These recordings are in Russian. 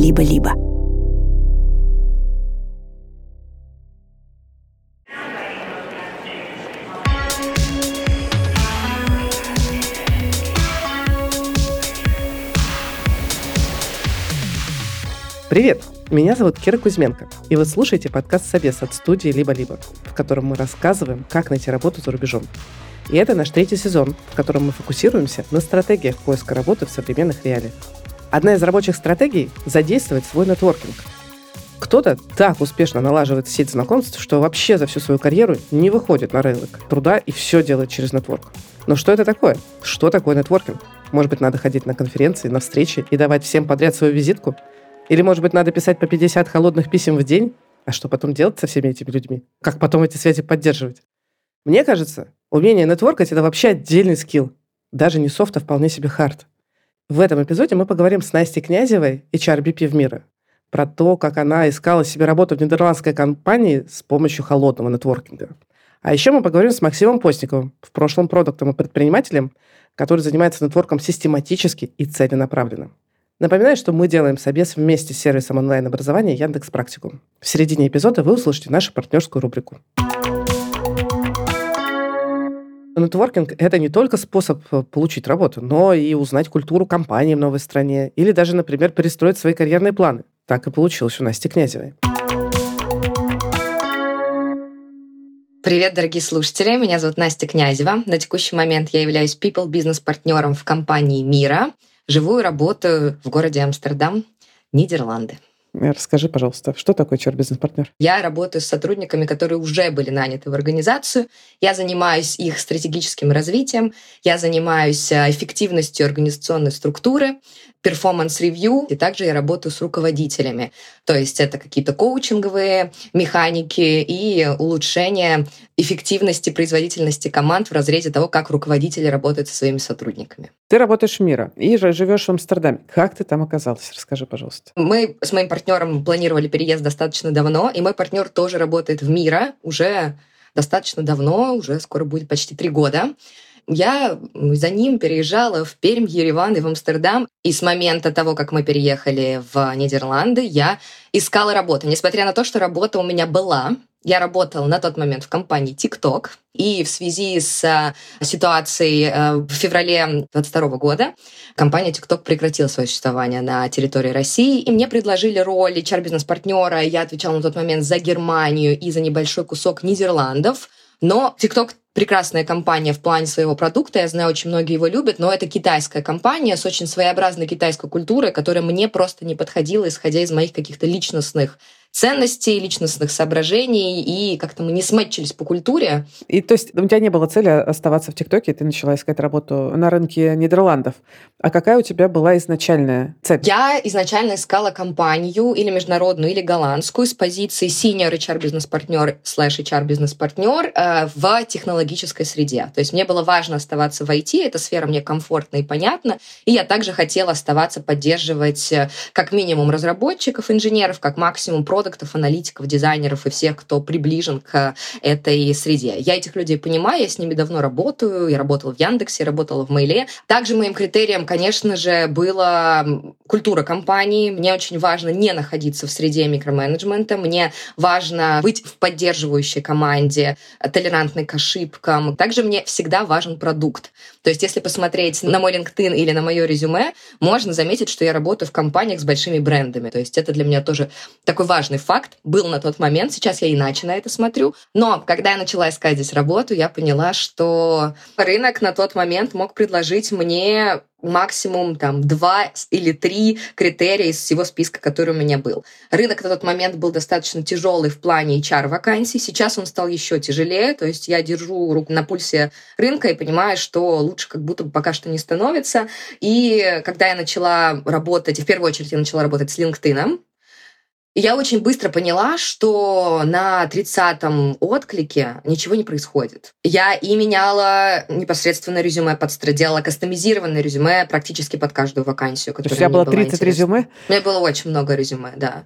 «Либо-либо». Привет! Меня зовут Кира Кузьменко, и вы слушаете подкаст «Собес» от студии «Либо-либо», в котором мы рассказываем, как найти работу за рубежом. И это наш третий сезон, в котором мы фокусируемся на стратегиях поиска работы в современных реалиях. Одна из рабочих стратегий – задействовать свой нетворкинг. Кто-то так успешно налаживает сеть знакомств, что вообще за всю свою карьеру не выходит на рынок труда и все делает через нетворк. Но что это такое? Что такое нетворкинг? Может быть, надо ходить на конференции, на встречи и давать всем подряд свою визитку – или, может быть, надо писать по 50 холодных писем в день? А что потом делать со всеми этими людьми? Как потом эти связи поддерживать? Мне кажется, умение нетворкать — это вообще отдельный скилл. Даже не софт, а вполне себе хард. В этом эпизоде мы поговорим с Настей Князевой, HRBP в мира, про то, как она искала себе работу в нидерландской компании с помощью холодного нетворкинга. А еще мы поговорим с Максимом Постниковым, в прошлом продуктом и предпринимателем, который занимается нетворком систематически и целенаправленно. Напоминаю, что мы делаем собес вместе с сервисом онлайн-образования Яндекс Практикум. В середине эпизода вы услышите нашу партнерскую рубрику. Нетворкинг – это не только способ э, получить работу, но и узнать культуру компании в новой стране или даже, например, перестроить свои карьерные планы. Так и получилось у Насти Князевой. Привет, дорогие слушатели. Меня зовут Настя Князева. На текущий момент я являюсь people бизнес-партнером в компании «Мира», Живу и работаю в городе Амстердам, Нидерланды. Расскажи, пожалуйста, что такое HR-бизнес-партнер? Я работаю с сотрудниками, которые уже были наняты в организацию. Я занимаюсь их стратегическим развитием, я занимаюсь э, эффективностью организационной структуры, performance review, и также я работаю с руководителями. То есть это какие-то коучинговые механики и улучшение эффективности, производительности команд в разрезе того, как руководители работают со своими сотрудниками. Ты работаешь в Miro и живешь в Амстердаме. Как ты там оказалась? Расскажи, пожалуйста. Мы с моим партнером планировали переезд достаточно давно, и мой партнер тоже работает в Miro уже достаточно давно, уже скоро будет почти три года. Я за ним переезжала в Пермь, Ереван и в Амстердам. И с момента того, как мы переехали в Нидерланды, я искала работу. Несмотря на то, что работа у меня была, я работала на тот момент в компании TikTok, и в связи с а, ситуацией а, в феврале 2022 года компания TikTok прекратила свое существование на территории России, и мне предложили роль HR-бизнес-партнера. Я отвечала на тот момент за Германию и за небольшой кусок Нидерландов. Но TikTok прекрасная компания в плане своего продукта. Я знаю, очень многие его любят, но это китайская компания с очень своеобразной китайской культурой, которая мне просто не подходила, исходя из моих каких-то личностных ценностей, личностных соображений, и как-то мы не сметчились по культуре. И то есть у тебя не было цели оставаться в ТикТоке, ты начала искать работу на рынке Нидерландов. А какая у тебя была изначальная цель? Я изначально искала компанию или международную, или голландскую с позиции senior HR бизнес-партнер слэш HR бизнес-партнер э, в технологической среде. То есть мне было важно оставаться в IT, эта сфера мне комфортна и понятна, и я также хотела оставаться, поддерживать э, как минимум разработчиков, инженеров, как максимум про продуктов, аналитиков, дизайнеров и всех, кто приближен к этой среде. Я этих людей понимаю, я с ними давно работаю, я работала в Яндексе, работала в Мейле. Также моим критерием, конечно же, была культура компании. Мне очень важно не находиться в среде микроменеджмента, мне важно быть в поддерживающей команде, толерантной к ошибкам. Также мне всегда важен продукт. То есть, если посмотреть на мой LinkedIn или на мое резюме, можно заметить, что я работаю в компаниях с большими брендами. То есть, это для меня тоже такой важный важный факт был на тот момент. Сейчас я иначе на это смотрю. Но когда я начала искать здесь работу, я поняла, что рынок на тот момент мог предложить мне максимум там два или три критерия из всего списка, который у меня был. Рынок на тот момент был достаточно тяжелый в плане HR-вакансий. Сейчас он стал еще тяжелее. То есть я держу руку на пульсе рынка и понимаю, что лучше как будто бы пока что не становится. И когда я начала работать, в первую очередь я начала работать с LinkedIn, я очень быстро поняла, что на 30-м отклике ничего не происходит. Я и меняла непосредственно резюме, подстро... делала кастомизированное резюме практически под каждую вакансию, которая У тебя было 30 интересна. резюме? У меня было очень много резюме, да.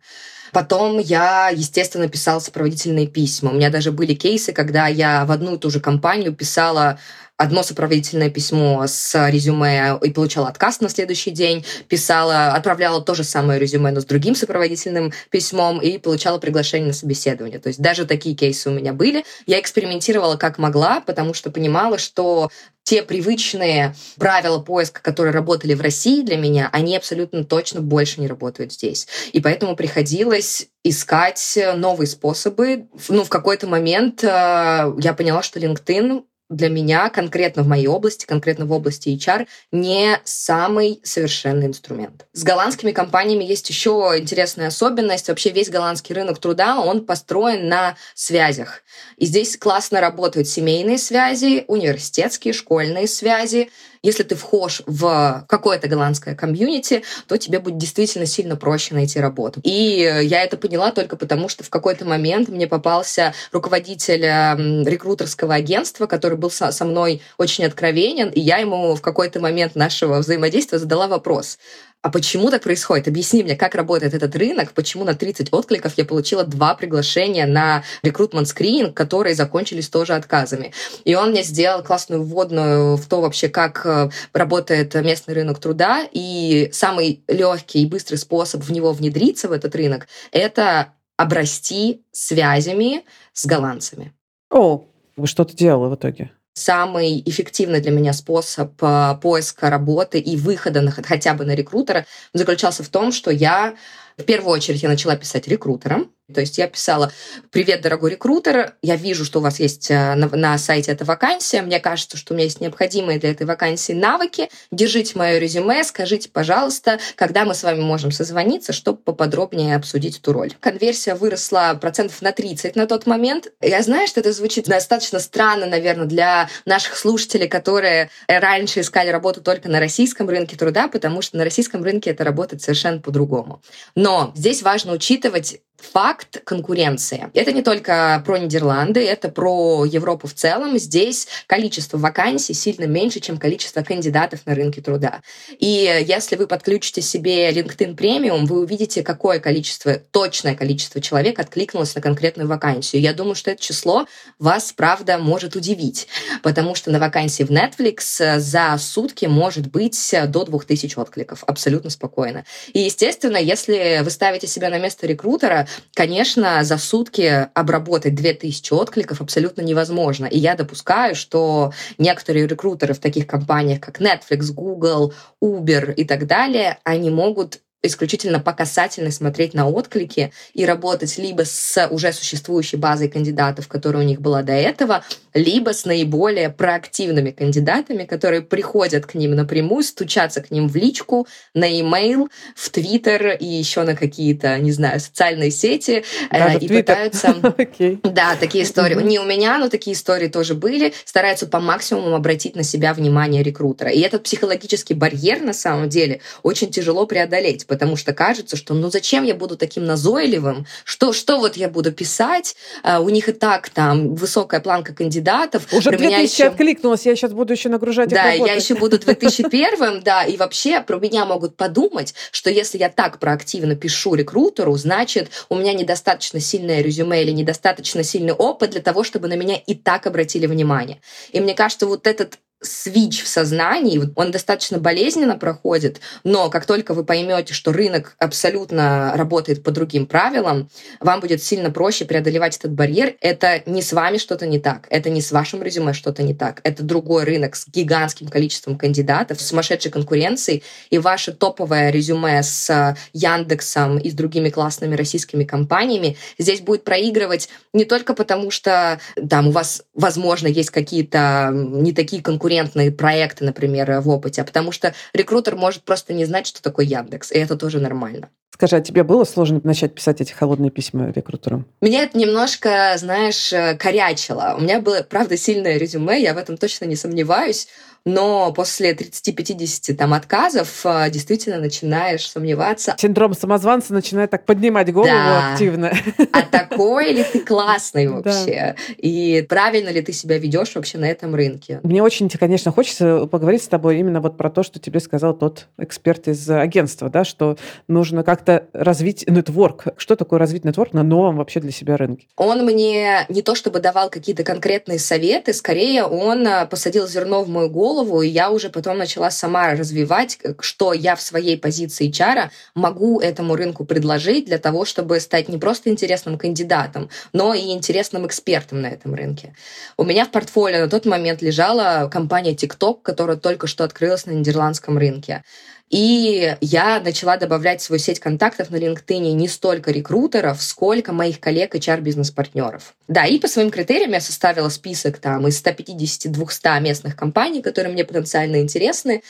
Потом я, естественно, писала сопроводительные письма. У меня даже были кейсы, когда я в одну и ту же компанию писала одно сопроводительное письмо с резюме и получала отказ на следующий день, писала, отправляла то же самое резюме, но с другим сопроводительным письмом и получала приглашение на собеседование. То есть даже такие кейсы у меня были. Я экспериментировала как могла, потому что понимала, что те привычные правила поиска, которые работали в России для меня, они абсолютно точно больше не работают здесь. И поэтому приходилось искать новые способы. Ну, в какой-то момент э, я поняла, что LinkedIn для меня конкретно в моей области, конкретно в области HR, не самый совершенный инструмент. С голландскими компаниями есть еще интересная особенность. Вообще весь голландский рынок труда, он построен на связях. И здесь классно работают семейные связи, университетские, школьные связи. Если ты вхож в какое-то голландское комьюнити, то тебе будет действительно сильно проще найти работу. И я это поняла только потому, что в какой-то момент мне попался руководитель эм, рекрутерского агентства, который был со мной очень откровенен, и я ему в какой-то момент нашего взаимодействия задала вопрос а почему так происходит? Объясни мне, как работает этот рынок, почему на 30 откликов я получила два приглашения на рекрутмент скрининг, которые закончились тоже отказами. И он мне сделал классную вводную в то вообще, как э, работает местный рынок труда, и самый легкий и быстрый способ в него внедриться, в этот рынок, это обрасти связями с голландцами. О, вы что-то делала в итоге? Самый эффективный для меня способ э, поиска работы и выхода на, хотя бы на рекрутера заключался в том, что я в первую очередь я начала писать рекрутерам, то есть я писала, привет, дорогой рекрутер, я вижу, что у вас есть э, на, на сайте эта вакансия, мне кажется, что у меня есть необходимые для этой вакансии навыки, держите мое резюме, скажите, пожалуйста, когда мы с вами можем созвониться, чтобы поподробнее обсудить эту роль. Конверсия выросла процентов на 30 на тот момент. Я знаю, что это звучит достаточно странно, наверное, для наших слушателей, которые раньше искали работу только на российском рынке труда, потому что на российском рынке это работает совершенно по-другому. Но здесь важно учитывать факт конкуренции. Это не только про Нидерланды, это про Европу в целом. Здесь количество вакансий сильно меньше, чем количество кандидатов на рынке труда. И если вы подключите себе LinkedIn Premium, вы увидите, какое количество, точное количество человек откликнулось на конкретную вакансию. Я думаю, что это число вас, правда, может удивить, потому что на вакансии в Netflix за сутки может быть до 2000 откликов, абсолютно спокойно. И, естественно, если вы ставите себя на место рекрутера, конечно, за сутки обработать 2000 откликов абсолютно невозможно. И я допускаю, что некоторые рекрутеры в таких компаниях, как Netflix, Google, Uber и так далее, они могут исключительно по касательной смотреть на отклики и работать либо с уже существующей базой кандидатов, которая у них была до этого, либо с наиболее проактивными кандидатами, которые приходят к ним напрямую, стучатся к ним в личку, на e-mail, в Твиттер и еще на какие-то, не знаю, социальные сети э, Даже и пытаются... okay. Да, такие истории. Не у меня, но такие истории тоже были. Стараются по максимуму обратить на себя внимание рекрутера. И этот психологический барьер, на самом деле, очень тяжело преодолеть, потому что кажется, что ну зачем я буду таким назойливым, что, что вот я буду писать, а, у них и так там высокая планка кандидатов. Уже про 2000 меня еще... откликнулась, я сейчас буду еще нагружать Да, их я еще буду 2001 да, и вообще про меня могут подумать, что если я так проактивно пишу рекрутеру, значит, у меня недостаточно сильное резюме или недостаточно сильный опыт для того, чтобы на меня и так обратили внимание. И мне кажется, вот этот свич в сознании, он достаточно болезненно проходит, но как только вы поймете, что рынок абсолютно работает по другим правилам, вам будет сильно проще преодолевать этот барьер. Это не с вами что-то не так, это не с вашим резюме что-то не так, это другой рынок с гигантским количеством кандидатов, с сумасшедшей конкуренцией, и ваше топовое резюме с Яндексом и с другими классными российскими компаниями здесь будет проигрывать не только потому, что там у вас, возможно, есть какие-то не такие конкуренты, конкурентные проекты, например, в опыте, а потому что рекрутер может просто не знать, что такое Яндекс, и это тоже нормально. Скажи, а тебе было сложно начать писать эти холодные письма рекрутерам? Меня это немножко, знаешь, корячило. У меня было, правда, сильное резюме, я в этом точно не сомневаюсь, но после 30-50 там отказов э, действительно начинаешь сомневаться. Синдром самозванца начинает так поднимать голову да. активно. А такой ли ты классный вообще? Да. И правильно ли ты себя ведешь вообще на этом рынке? Мне очень, конечно, хочется поговорить с тобой именно вот про то, что тебе сказал тот эксперт из агентства, да, что нужно как-то развить нетворк. Что такое развить нетворк на новом вообще для себя рынке? Он мне не то чтобы давал какие-то конкретные советы, скорее он э, посадил зерно в мою голову, и я уже потом начала сама развивать, что я в своей позиции чара могу этому рынку предложить для того, чтобы стать не просто интересным кандидатом, но и интересным экспертом на этом рынке. У меня в портфолио на тот момент лежала компания TikTok, которая только что открылась на нидерландском рынке. И я начала добавлять в свою сеть контактов на LinkedIn не столько рекрутеров, сколько моих коллег HR-бизнес-партнеров. Да, и по своим критериям я составила список там из 150-200 местных компаний, которые мне потенциально интересны.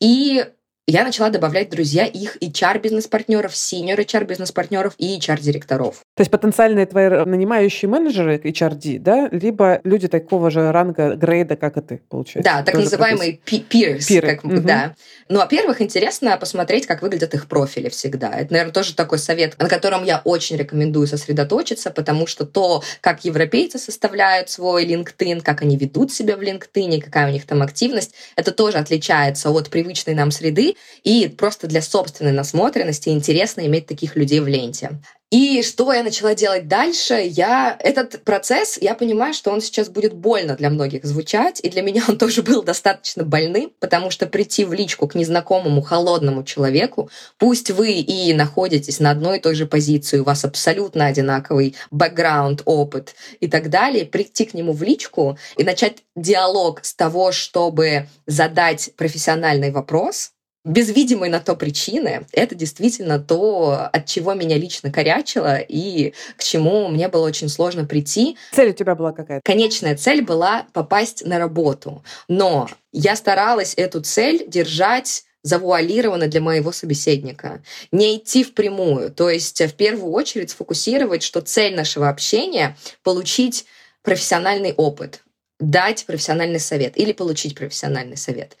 И я начала добавлять, друзья, их HR-бизнес-партнеров, senior HR-бизнес-партнеров и HR-директоров. То есть потенциальные твои нанимающие менеджеры HRD, да, либо люди такого же ранга, грейда, как и ты, получается? Да, так Тоже называемые peers. Пиры. Как, угу. да. Ну, во-первых, интересно посмотреть, как выглядят их профили всегда. Это, наверное, тоже такой совет, на котором я очень рекомендую сосредоточиться, потому что то, как европейцы составляют свой LinkedIn, как они ведут себя в LinkedIn, какая у них там активность, это тоже отличается от привычной нам среды, и просто для собственной насмотренности интересно иметь таких людей в ленте. И что я начала делать дальше? Я этот процесс, я понимаю, что он сейчас будет больно для многих звучать, и для меня он тоже был достаточно больным, потому что прийти в личку к незнакомому холодному человеку, пусть вы и находитесь на одной и той же позиции, у вас абсолютно одинаковый бэкграунд, опыт и так далее, прийти к нему в личку и начать диалог с того, чтобы задать профессиональный вопрос, без видимой на то причины, это действительно то, от чего меня лично корячило и к чему мне было очень сложно прийти. Цель у тебя была какая-то? Конечная цель была попасть на работу. Но я старалась эту цель держать завуалировано для моего собеседника. Не идти впрямую. То есть в первую очередь сфокусировать, что цель нашего общения — получить профессиональный опыт, дать профессиональный совет или получить профессиональный совет.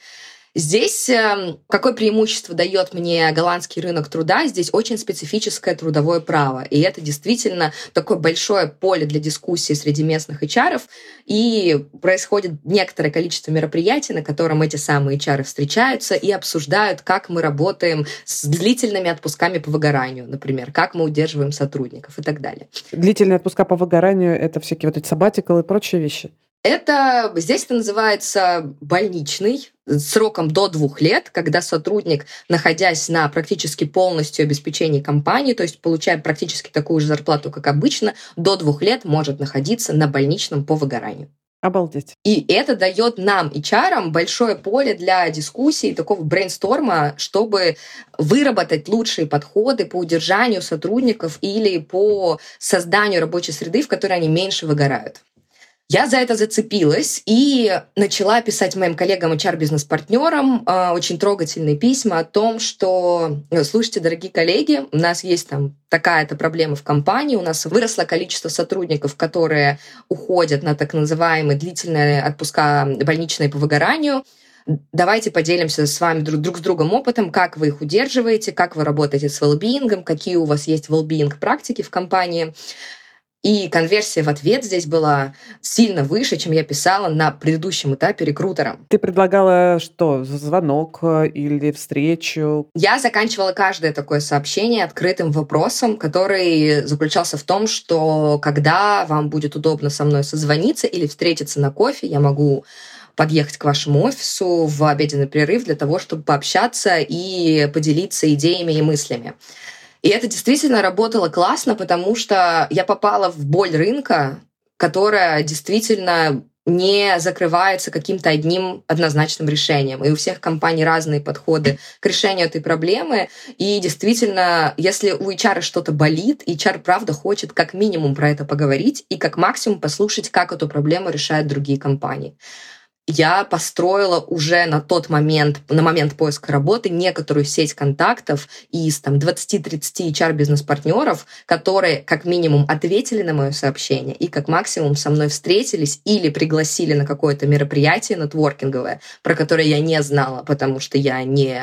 Здесь эм, какое преимущество дает мне голландский рынок труда? Здесь очень специфическое трудовое право. И это действительно такое большое поле для дискуссии среди местных HR. И происходит некоторое количество мероприятий, на котором эти самые HR встречаются и обсуждают, как мы работаем с длительными отпусками по выгоранию, например, как мы удерживаем сотрудников и так далее. Длительные отпуска по выгоранию — это всякие вот эти сабатикалы и прочие вещи? Это здесь это называется больничный сроком до двух лет, когда сотрудник, находясь на практически полностью обеспечении компании, то есть получая практически такую же зарплату, как обычно, до двух лет может находиться на больничном по выгоранию. Обалдеть. И это дает нам, HR, большое поле для дискуссии, такого брейнсторма, чтобы выработать лучшие подходы по удержанию сотрудников или по созданию рабочей среды, в которой они меньше выгорают. Я за это зацепилась и начала писать моим коллегам HR-бизнес-партнерам э, очень трогательные письма о том, что, э, слушайте, дорогие коллеги, у нас есть там такая-то проблема в компании, у нас выросло количество сотрудников, которые уходят на так называемые длительные отпуска больничные по выгоранию, Давайте поделимся с вами друг, друг с другом опытом, как вы их удерживаете, как вы работаете с well какие у вас есть well практики в компании. И конверсия в ответ здесь была сильно выше, чем я писала на предыдущем этапе рекрутером. Ты предлагала что, звонок э, или встречу? Я заканчивала каждое такое сообщение открытым вопросом, который заключался в том, что когда вам будет удобно со мной созвониться или встретиться на кофе, я могу подъехать к вашему офису в обеденный перерыв для того, чтобы пообщаться и поделиться идеями и мыслями. И это действительно работало классно, потому что я попала в боль рынка, которая действительно не закрывается каким-то одним однозначным решением. И у всех компаний разные подходы к решению этой проблемы. И действительно, если у HR что-то болит, HR правда хочет как минимум про это поговорить и как максимум послушать, как эту проблему решают другие компании. Я построила уже на тот момент, на момент поиска работы, некоторую сеть контактов из там, 20-30 HR-бизнес-партнеров, которые как минимум ответили на мое сообщение и как максимум со мной встретились или пригласили на какое-то мероприятие нетворкинговое, про которое я не знала, потому что я не,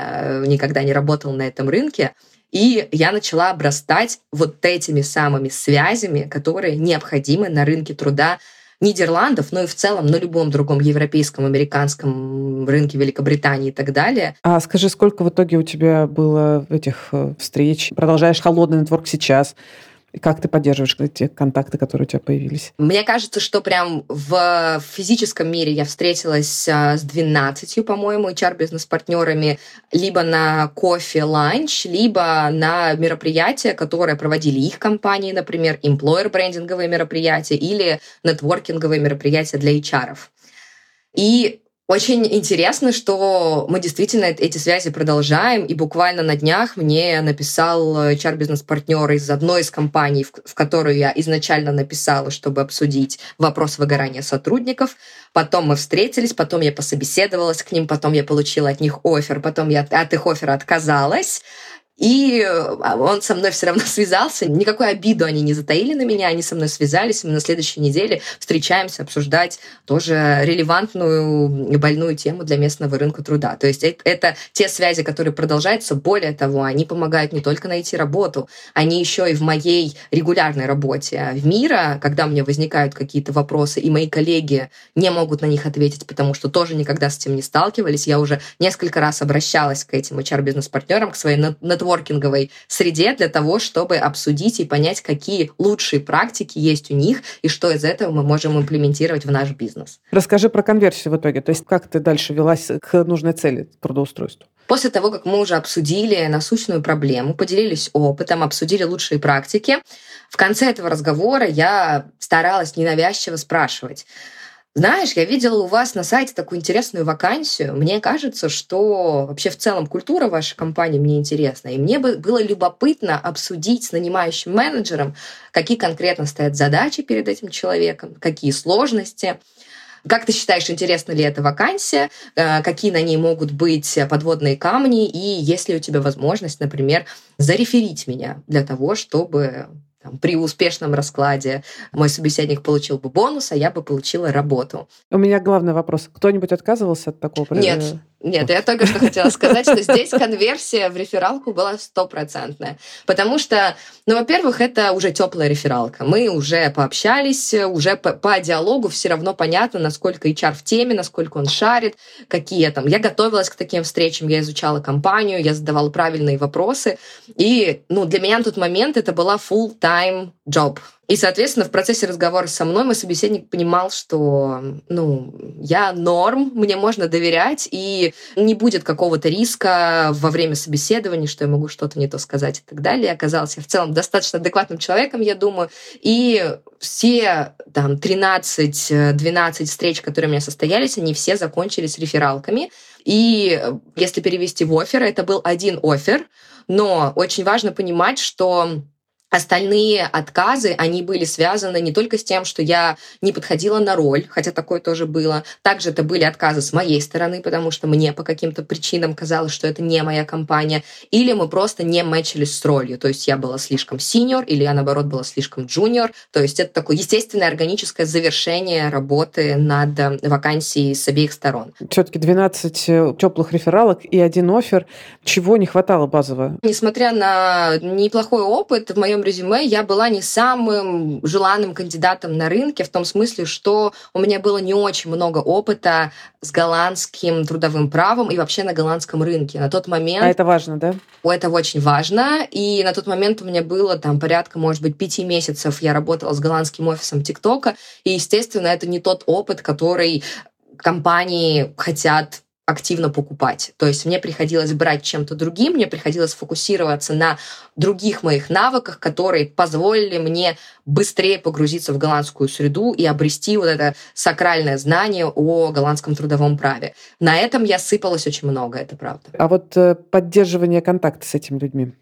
никогда не работала на этом рынке. И я начала обрастать вот этими самыми связями, которые необходимы на рынке труда Нидерландов, но и в целом на любом другом европейском, американском рынке Великобритании и так далее. А скажи, сколько в итоге у тебя было этих э, встреч? Продолжаешь холодный нетворк сейчас? Как ты поддерживаешь эти контакты, которые у тебя появились? Мне кажется, что прям в физическом мире я встретилась а, с 12, по-моему, HR-бизнес-партнерами либо на кофе-ланч, либо на мероприятия, которые проводили их компании, например, employer-брендинговые мероприятия или нетворкинговые мероприятия для HR. И очень интересно, что мы действительно эти связи продолжаем, и буквально на днях мне написал HR-бизнес-партнер из одной из компаний, в которую я изначально написала, чтобы обсудить вопрос выгорания сотрудников. Потом мы встретились, потом я пособеседовалась к ним, потом я получила от них офер, потом я от их оффера отказалась. И а, он со мной все равно связался. Никакой обиду они не затаили на меня, они со мной связались. Мы на следующей неделе встречаемся обсуждать тоже релевантную больную тему для местного рынка труда. То есть это, те связи, которые продолжаются. Более того, они помогают не только найти работу, они еще и в моей регулярной работе в мира, когда меня возникают какие-то вопросы, и мои коллеги не могут на них ответить, потому что тоже никогда с этим не сталкивались. Я уже несколько раз обращалась к этим HR-бизнес-партнерам, к своей нетворкинговой среде для того, чтобы обсудить и понять, какие лучшие практики есть у них и что из этого мы можем имплементировать в наш бизнес. Расскажи про конверсию в итоге. То есть как ты дальше велась к нужной цели трудоустройству? После того, как мы уже обсудили насущную проблему, поделились опытом, обсудили лучшие практики, в конце этого разговора я старалась ненавязчиво спрашивать, знаешь, я видела у вас на сайте такую интересную вакансию. Мне кажется, что вообще в целом культура вашей компании мне интересна. И мне бы было любопытно обсудить с нанимающим менеджером, какие конкретно стоят задачи перед этим человеком, какие сложности. Как ты считаешь, интересна ли эта вакансия? Э, какие на ней могут быть подводные камни? И есть ли у тебя возможность, например, зареферить меня для того, чтобы там, при успешном раскладе мой собеседник получил бы бонус, а я бы получила работу. У меня главный вопрос. Кто-нибудь отказывался от такого? Нет. Нет, я только что хотела сказать, что здесь конверсия в рефералку была стопроцентная. Потому что, ну, во-первых, это уже теплая рефералка. Мы уже пообщались, уже по, по диалогу все равно понятно, насколько HR в теме, насколько он шарит, какие там. Я готовилась к таким встречам, я изучала компанию, я задавала правильные вопросы. И, ну, для меня на тот момент это была full-time job. И, соответственно, в процессе разговора со мной мой собеседник понимал, что ну, я норм, мне можно доверять, и не будет какого-то риска во время собеседования, что я могу что-то не то сказать и так далее. Оказался в целом достаточно адекватным человеком, я думаю. И все там 13-12 встреч, которые у меня состоялись, они все закончились рефералками. И если перевести в офер, это был один офер, но очень важно понимать, что Остальные отказы, они были связаны не только с тем, что я не подходила на роль, хотя такое тоже было. Также это были отказы с моей стороны, потому что мне по каким-то причинам казалось, что это не моя компания. Или мы просто не мэчились с ролью. То есть я была слишком синьор, или я, наоборот, была слишком джуниор. То есть это такое естественное органическое завершение работы над э, вакансией с обеих сторон. Все-таки 12 э, теплых рефералок и один офер. Чего не хватало базово? Несмотря на неплохой опыт, в моем резюме я была не самым желанным кандидатом на рынке, в том смысле, что у меня было не очень много опыта с голландским трудовым правом и вообще на голландском рынке. На тот момент... А это важно, да? Это очень важно. И на тот момент у меня было там порядка, может быть, пяти месяцев я работала с голландским офисом ТикТока. И, естественно, это не тот опыт, который компании хотят активно покупать. То есть мне приходилось брать чем-то другим, мне приходилось фокусироваться на других моих навыках, которые позволили мне быстрее погрузиться в голландскую среду и обрести вот это сакральное знание о голландском трудовом праве. На этом я сыпалась очень много, это правда. А вот э, поддерживание контакта с этими людьми,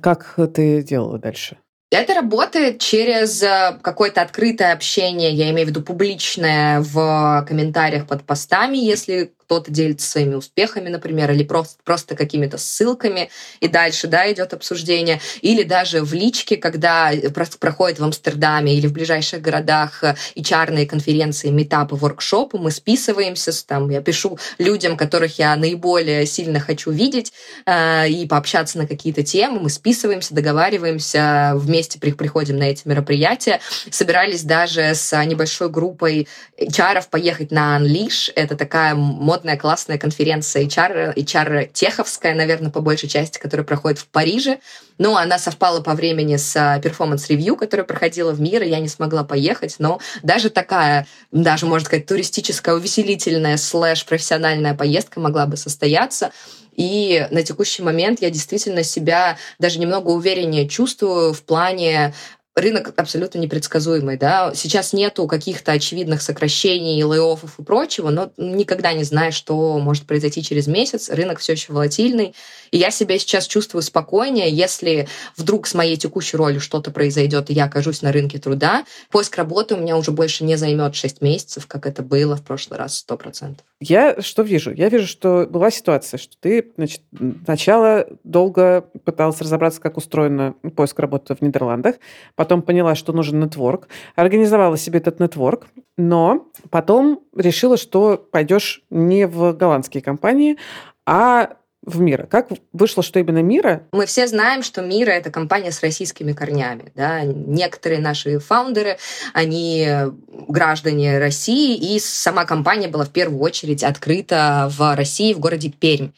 как ты делала дальше? Это работает через э, какое-то открытое общение, я имею в виду публичное в комментариях под постами, если кто-то делится своими успехами, например, или просто, просто какими-то ссылками, и дальше да, идет обсуждение, или даже в личке, когда проходит в Амстердаме или в ближайших городах HR конференции, метапы, воркшопы, мы списываемся, там, я пишу людям, которых я наиболее сильно хочу видеть, э, и пообщаться на какие-то темы, мы списываемся, договариваемся, вместе приходим на эти мероприятия, собирались даже с небольшой группой HR поехать на Unleash, это такая мод модная, классная конференция HR, HR-теховская, наверное, по большей части, которая проходит в Париже. Но она совпала по времени с performance review, которая проходила в мир, и я не смогла поехать. Но даже такая, даже, можно сказать, туристическая, увеселительная, slash профессиональная поездка могла бы состояться. И на текущий момент я действительно себя даже немного увереннее чувствую в плане рынок абсолютно непредсказуемый, да. Сейчас нету каких-то очевидных сокращений, layoff и прочего, но никогда не знаешь, что может произойти через месяц. Рынок все еще волатильный. И я себя сейчас чувствую спокойнее, если вдруг с моей текущей ролью что-то произойдет, и я окажусь на рынке труда. Поиск работы у меня уже больше не займет 6 месяцев, как это было в прошлый раз, 100%. Я что вижу? Я вижу, что была ситуация, что ты значит, сначала долго пыталась разобраться, как устроен поиск работы в Нидерландах, потом поняла, что нужен нетворк, организовала себе этот нетворк, но потом решила, что пойдешь не в голландские компании, а в Мира. Как вышло, что именно Мира? Мы все знаем, что Мира — это компания с российскими корнями. Да? Некоторые наши фаундеры, они граждане России, и сама компания была в первую очередь открыта в России, в городе Пермь.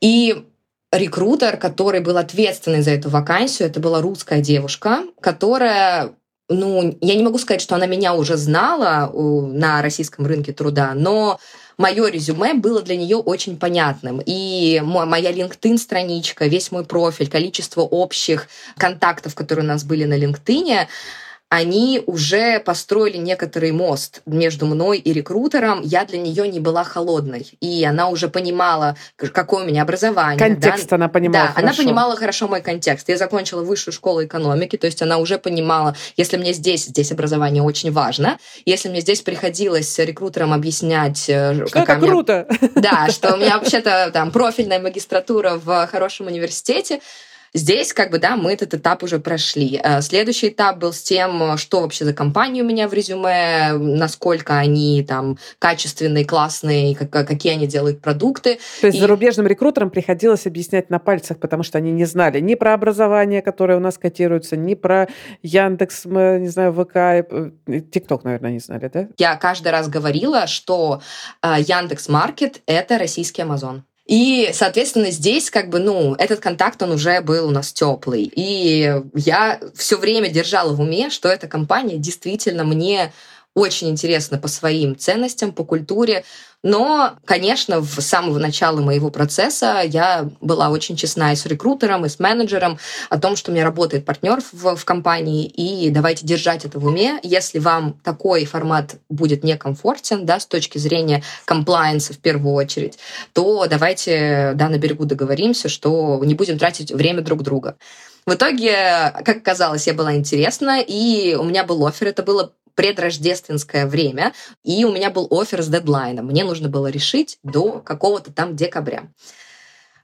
И рекрутер, который был ответственный за эту вакансию, это была русская девушка, которая ну, я не могу сказать, что она меня уже знала на российском рынке труда, но мое резюме было для нее очень понятным. И моя LinkedIn-страничка, весь мой профиль, количество общих контактов, которые у нас были на LinkedIn, они уже построили некоторый мост между мной и рекрутером. Я для нее не была холодной. И она уже понимала, какое у меня образование. Контекст да? она понимала Да, хорошо. она понимала хорошо мой контекст. Я закончила высшую школу экономики, то есть она уже понимала, если мне здесь, здесь образование очень важно, если мне здесь приходилось рекрутерам объяснять... Э, что это меня... круто! Да, что у меня вообще-то там профильная магистратура в хорошем университете, Здесь, как бы, да, мы этот этап уже прошли. Э, следующий этап был с тем, что вообще за компания у меня в резюме, насколько они там качественные, классные, как, какие они делают продукты. То есть и... зарубежным рекрутерам приходилось объяснять на пальцах, потому что они не знали ни про образование, которое у нас котируется, ни про Яндекс, не знаю, ВК, э, ТикТок, наверное, не знали, да? Я каждый раз говорила, что э, Яндекс Маркет — это российский Амазон. И, соответственно, здесь как бы, ну, этот контакт, он уже был у нас теплый. И я все время держала в уме, что эта компания действительно мне очень интересна по своим ценностям, по культуре. Но, конечно, в самого начала моего процесса я была очень честна и с рекрутером, и с менеджером о том, что у меня работает партнер в, в компании, и давайте держать это в уме. Если вам такой формат будет некомфортен, да, с точки зрения комплайенса в первую очередь, то давайте, да, на берегу договоримся, что не будем тратить время друг друга. В итоге, как оказалось, я была интересна, и у меня был офер. Это было предрождественское время, и у меня был офер с дедлайном. Мне нужно было решить до какого-то там декабря.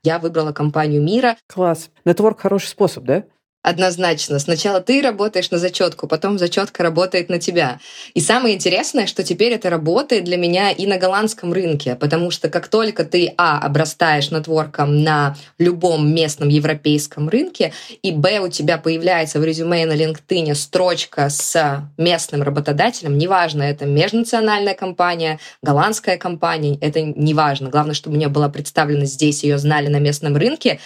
Я выбрала компанию Мира. Класс. Нетворк хороший способ, да? Однозначно. Сначала ты работаешь на зачетку, потом зачетка работает на тебя. И самое интересное, что теперь это работает для меня и на голландском рынке, потому что как только ты, а, обрастаешь нетворком на любом местном европейском рынке, и, б, у тебя появляется в резюме на LinkedIn строчка с местным работодателем, неважно, это межнациональная компания, голландская компания, это неважно. Главное, чтобы у нее была представлена здесь, ее знали на местном рынке,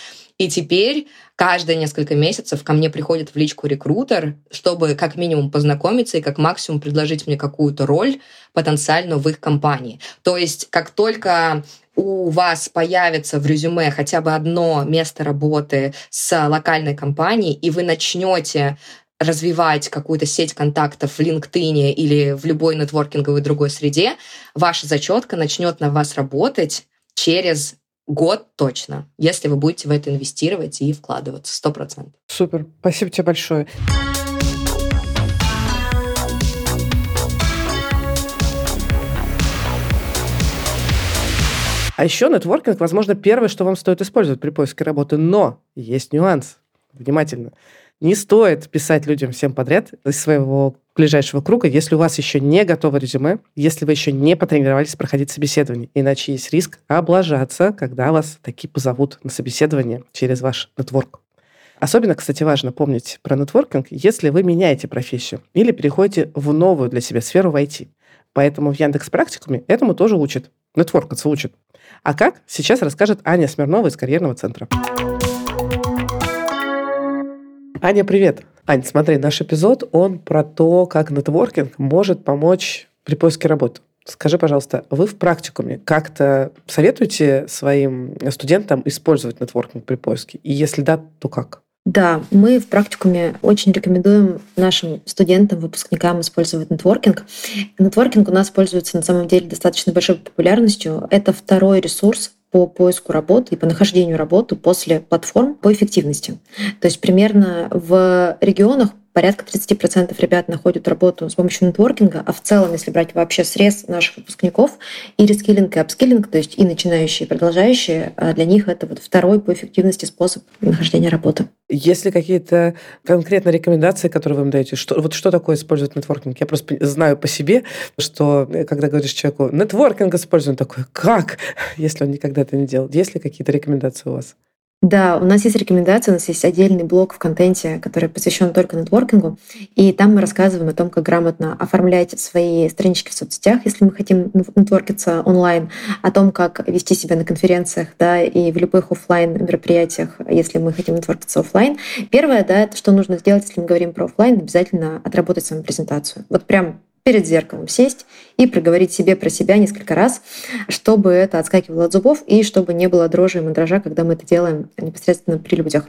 и теперь каждые несколько месяцев ко мне приходит в личку рекрутер, чтобы как минимум познакомиться и как максимум предложить мне какую-то роль потенциальную в их компании. То есть как только у вас появится в резюме хотя бы одно место работы с локальной компанией, и вы начнете развивать какую-то сеть контактов в LinkedIn или в любой нетворкинговой другой среде, ваша зачетка начнет на вас работать через год точно, если вы будете в это инвестировать и вкладываться, 100%. Супер, спасибо тебе большое. А еще нетворкинг, возможно, первое, что вам стоит использовать при поиске работы, но есть нюанс. Внимательно. Не стоит писать людям всем подряд из своего ближайшего круга, если у вас еще не готово резюме, если вы еще не потренировались проходить собеседование. Иначе есть риск облажаться, когда вас таки позовут на собеседование через ваш нетворк. Особенно, кстати, важно помнить про нетворкинг, если вы меняете профессию или переходите в новую для себя сферу в IT. Поэтому в Яндекс Практикуме этому тоже учат. Нетворкаться учат. А как? Сейчас расскажет Аня Смирнова из карьерного центра. Аня, привет. Ань, смотри, наш эпизод, он про то, как нетворкинг может помочь при поиске работы. Скажи, пожалуйста, вы в практикуме как-то советуете своим студентам использовать нетворкинг при поиске? И если да, то как? Да, мы в практикуме очень рекомендуем нашим студентам, выпускникам использовать нетворкинг. Нетворкинг у нас пользуется на самом деле достаточно большой популярностью. Это второй ресурс по поиску работы и по нахождению работы после платформ по эффективности. То есть примерно в регионах порядка 30% ребят находят работу с помощью нетворкинга, а в целом, если брать вообще срез наших выпускников, и рескиллинг, и апскиллинг, то есть и начинающие, и продолжающие, а для них это вот второй по эффективности способ нахождения работы. Есть ли какие-то конкретные рекомендации, которые вы им даете? Что, вот что такое использовать нетворкинг? Я просто знаю по себе, что э, когда говоришь человеку, нетворкинг используем, такой, как, если он никогда это не делал? Есть ли какие-то рекомендации у вас? Да, у нас есть рекомендации, у нас есть отдельный блок в контенте, который посвящен только нетворкингу, и там мы рассказываем о том, как грамотно оформлять свои странички в соцсетях, если мы хотим нетворкиться онлайн, о том, как вести себя на конференциях, да, и в любых офлайн мероприятиях, если мы хотим нетворкиться офлайн. Первое, да, это что нужно сделать, если мы говорим про офлайн, обязательно отработать саму презентацию. Вот прям перед зеркалом сесть и проговорить себе про себя несколько раз, чтобы это отскакивало от зубов и чтобы не было дрожи и мандража, когда мы это делаем непосредственно при людях.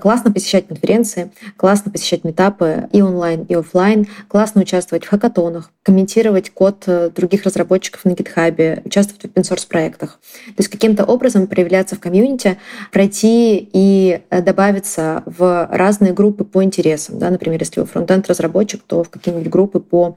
Классно посещать конференции, классно посещать метапы и онлайн, и офлайн, классно участвовать в хакатонах, комментировать код э, других разработчиков на GitHub, участвовать в open-source проектах. То есть каким-то образом проявляться в комьюнити, пройти и э, добавиться в разные группы по интересам. Да? Например, если вы фронтенд-разработчик, то в какие-нибудь группы по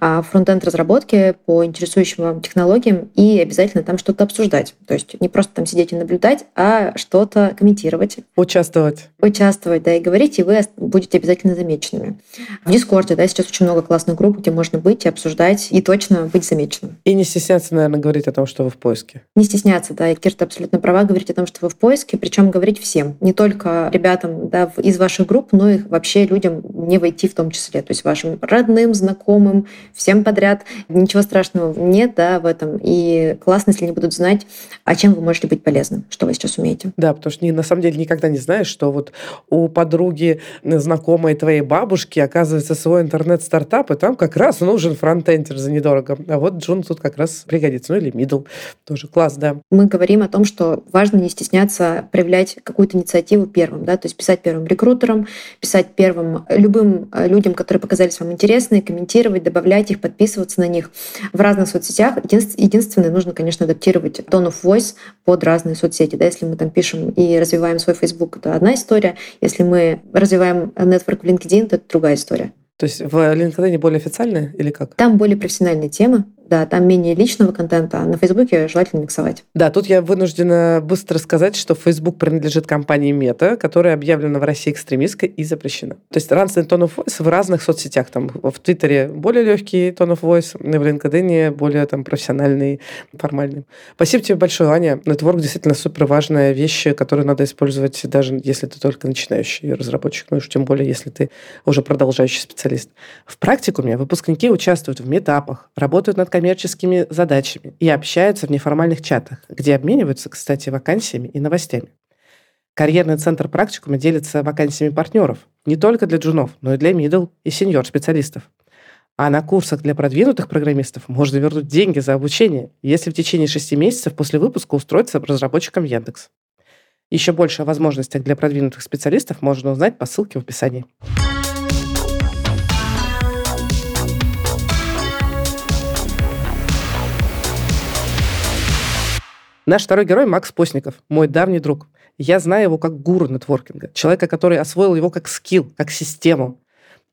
фронтенд разработки по интересующим вам технологиям и обязательно там что-то обсуждать. То есть не просто там сидеть и наблюдать, а что-то комментировать. Участвовать. Участвовать, да, и говорить, и вы будете обязательно замеченными. В Дискорде, да, сейчас очень много классных групп, где можно быть и обсуждать, и точно быть замеченным. И не стесняться, наверное, говорить о том, что вы в поиске. Не стесняться, да, и Кирта абсолютно права, говорить о том, что вы в поиске, причем говорить всем, не только ребятам да, из ваших групп, но и вообще людям не в IT в том числе, то есть вашим родным, знакомым, всем подряд. Ничего страшного нет да, в этом. И классно, если они будут знать, а чем вы можете быть полезным, что вы сейчас умеете. Да, потому что на самом деле никогда не знаешь, что вот у подруги, знакомой твоей бабушки, оказывается, свой интернет-стартап, и там как раз нужен фронтендер за недорого. А вот Джун тут как раз пригодится. Ну или middle. Тоже класс, да. Мы говорим о том, что важно не стесняться проявлять какую-то инициативу первым, да, то есть писать первым рекрутерам, писать первым любым э, людям, которые показались вам интересны, комментировать, добавлять добавлять их, подписываться на них в разных соцсетях. Единственное, нужно, конечно, адаптировать tone of voice под разные соцсети. Да, если мы там пишем и развиваем свой Facebook, это одна история. Если мы развиваем network в LinkedIn, то это другая история. То есть в LinkedIn более официальные или как? Там более профессиональные темы, да, там менее личного контента, а на Фейсбуке желательно миксовать. Да, тут я вынуждена быстро сказать, что Facebook принадлежит компании Meta, которая объявлена в России экстремистской и запрещена. То есть разный tone of voice в разных соцсетях. Там в Твиттере более легкий tone of voice, в LinkedIn более там профессиональный, формальный. Спасибо тебе большое, Аня. Нетворк действительно супер важная вещь, которую надо использовать даже если ты только начинающий разработчик, ну и тем более, если ты уже продолжающий специалист. В практикуме выпускники участвуют в метапах, работают над коммерческими задачами и общаются в неформальных чатах, где обмениваются, кстати, вакансиями и новостями. Карьерный центр практикума делится вакансиями партнеров не только для джунов, но и для middle и сеньор специалистов. А на курсах для продвинутых программистов можно вернуть деньги за обучение, если в течение шести месяцев после выпуска устроиться разработчиком Яндекс. Еще больше о возможностях для продвинутых специалистов можно узнать по ссылке в описании. Наш второй герой Макс Постников, мой давний друг. Я знаю его как гуру нетворкинга, человека, который освоил его как скилл, как систему.